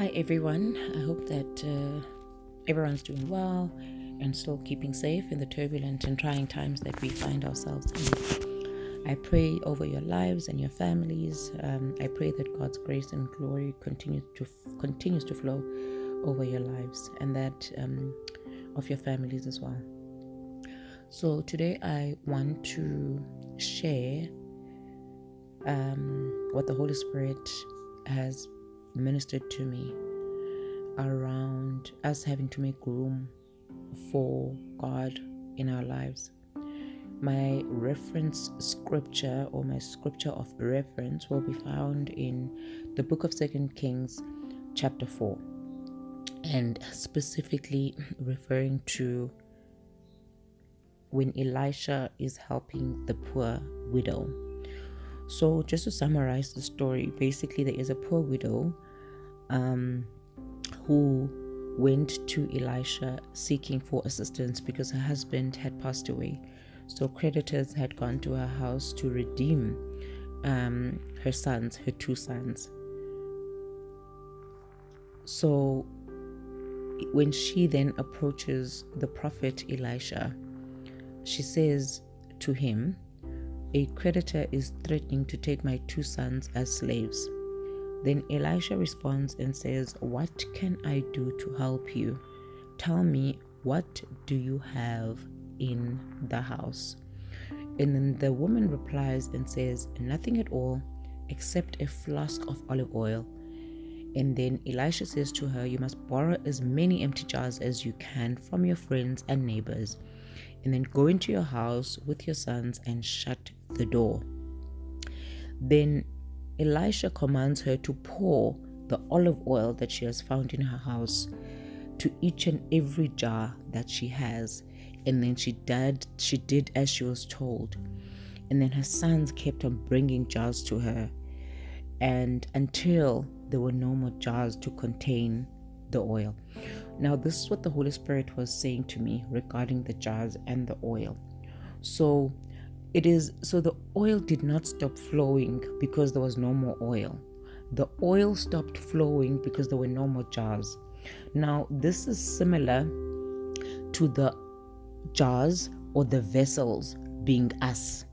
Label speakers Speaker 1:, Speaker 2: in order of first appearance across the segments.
Speaker 1: Hi, everyone. I hope that uh, everyone's doing well and still keeping safe in the turbulent and trying times that we find ourselves in. I pray over your lives and your families. Um, I pray that God's grace and glory continues to continues to flow over your lives and that um, of your families as well. So today I want to share um, what the Holy Spirit has ministered to me around us having to make room for God in our lives. My reference scripture or my scripture of reference will be found in the book of Second Kings, chapter 4, and specifically referring to when Elisha is helping the poor widow. So, just to summarize the story, basically, there is a poor widow um, who went to Elisha seeking for assistance because her husband had passed away. So, creditors had gone to her house to redeem um, her sons, her two sons. So, when she then approaches the prophet Elisha, she says to him, A creditor is threatening to take my two sons as slaves. Then Elisha responds and says, What can I do to help you? Tell me, what do you have in the house? And then the woman replies and says, Nothing at all except a flask of olive oil. And then Elisha says to her, You must borrow as many empty jars as you can from your friends and neighbors and then go into your house with your sons and shut the door. Then Elisha commands her to pour the olive oil that she has found in her house to each and every jar that she has. And then she did, she did as she was told. And then her sons kept on bringing jars to her, and until there were no more jars to contain the oil. Now, this is what the Holy Spirit was saying to me regarding the jars and the oil. So, it is so the oil did not stop flowing because there was no more oil. The oil stopped flowing because there were no more jars. Now, this is similar to the jars or the vessels being us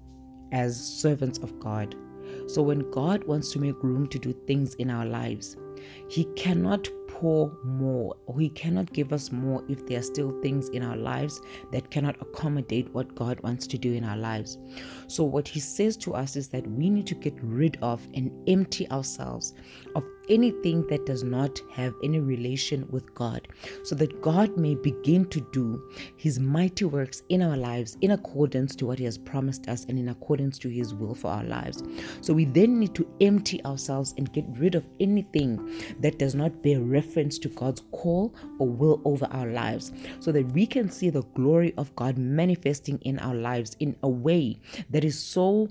Speaker 1: as servants of God. So, when God wants to make room to do things in our lives, He cannot pour more, or He cannot give us more if there are still things in our lives that cannot accommodate what God wants to do in our lives. So, what He says to us is that we need to get rid of and empty ourselves of anything that does not have any relation with God, so that God may begin to do His mighty works in our lives in accordance to what He has promised us and in accordance to His will for our lives. So we then need to empty ourselves and get rid of anything that does not bear reference to God's call or will over our lives, so that we can see the glory of God manifesting in our lives in a way that is so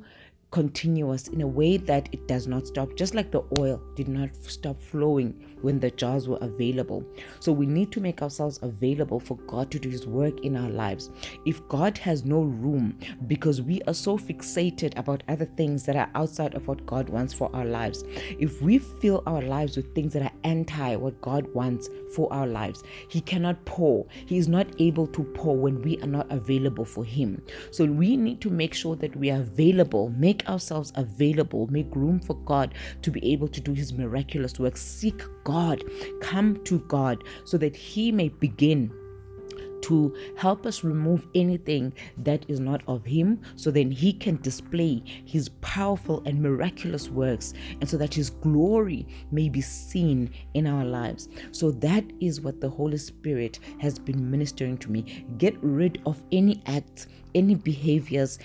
Speaker 1: continuous in a way that it does not stop, just like the oil did not stop flowing when the jars were available. So we need to make ourselves available for God to do His work in our lives. If God has no room because we are so fixated about other things that are outside of what God wants for our lives, if we fill our lives with things that are anti what God wants for our lives, He cannot pour. He is not able to pour when we are not available for Him. So we need to make sure that we are available, make ourselves available, make room for God to be able to do His miraculous work. Seek God, come to God so that He may begin to help us remove anything that is not of Him so then He can display His powerful and miraculous works and so that His glory may be seen in our lives. So that is what the Holy Spirit has been ministering to me. Get rid of any acts, any behaviors,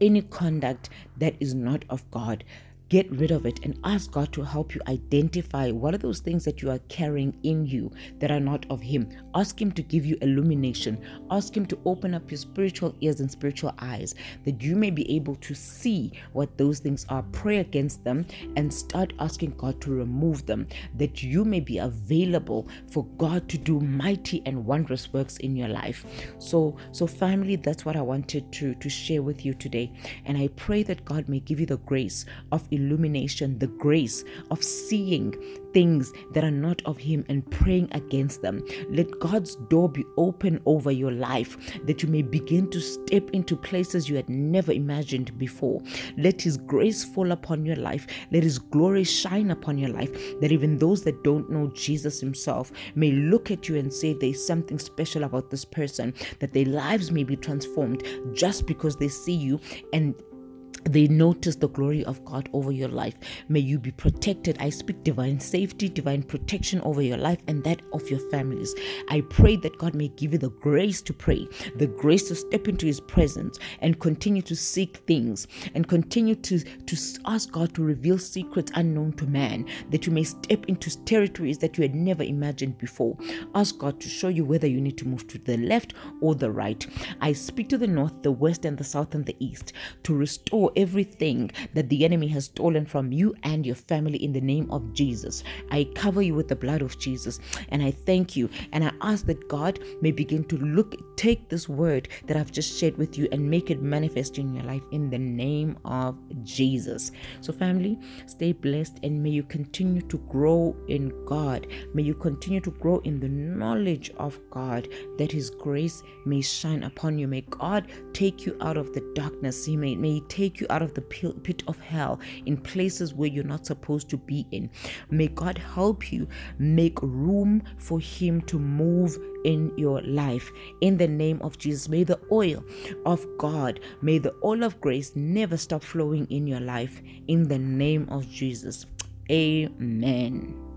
Speaker 1: any conduct that is not of God get rid of it and ask God to help you identify what are those things that you are carrying in you that are not of Him. Ask Him to give you illumination. Ask Him to open up your spiritual ears and spiritual eyes that you may be able to see what those things are. Pray against them and start asking God to remove them that you may be available for God to do mighty and wondrous works in your life. So, so family, that's what I wanted to to share with you today. And I pray that God may give you the grace of illumination, the grace of seeing things that are not of Him and praying against them. Let God's door be open over your life that you may begin to step into places you had never imagined before. Let His grace fall upon your life. Let His glory shine upon your life. That even those that don't know Jesus Himself may look at you and say there's something special about this person, that their lives may be transformed just because they see you and they notice the glory of God over your life. May you be protected. I speak divine safety, divine protection over your life and that of your families. I pray that God may give you the grace to pray, the grace to step into His presence and continue to seek things and continue to, to ask God to reveal secrets unknown to man, that you may step into territories that you had never imagined before. Ask God to show you whether you need to move to the left or the right. I speak to the north, the west, and the south and the east to restore everything that the enemy has stolen from you and your family in the name of Jesus. I cover you with the blood of Jesus and I thank you and I ask that God may begin to look, take this word that I've just shared with you and make it manifest in your life in the name of Jesus. So, family, stay blessed and may you continue to grow in God. May you continue to grow in the knowledge of God that His grace may shine upon you. May God take you out of the darkness. He may, may He you out of the pit of hell in places where you're not supposed to be in. May God help you make room for Him to move in your life. In the name of Jesus, may the oil of God, may the oil of grace never stop flowing in your life. In the name of Jesus. Amen.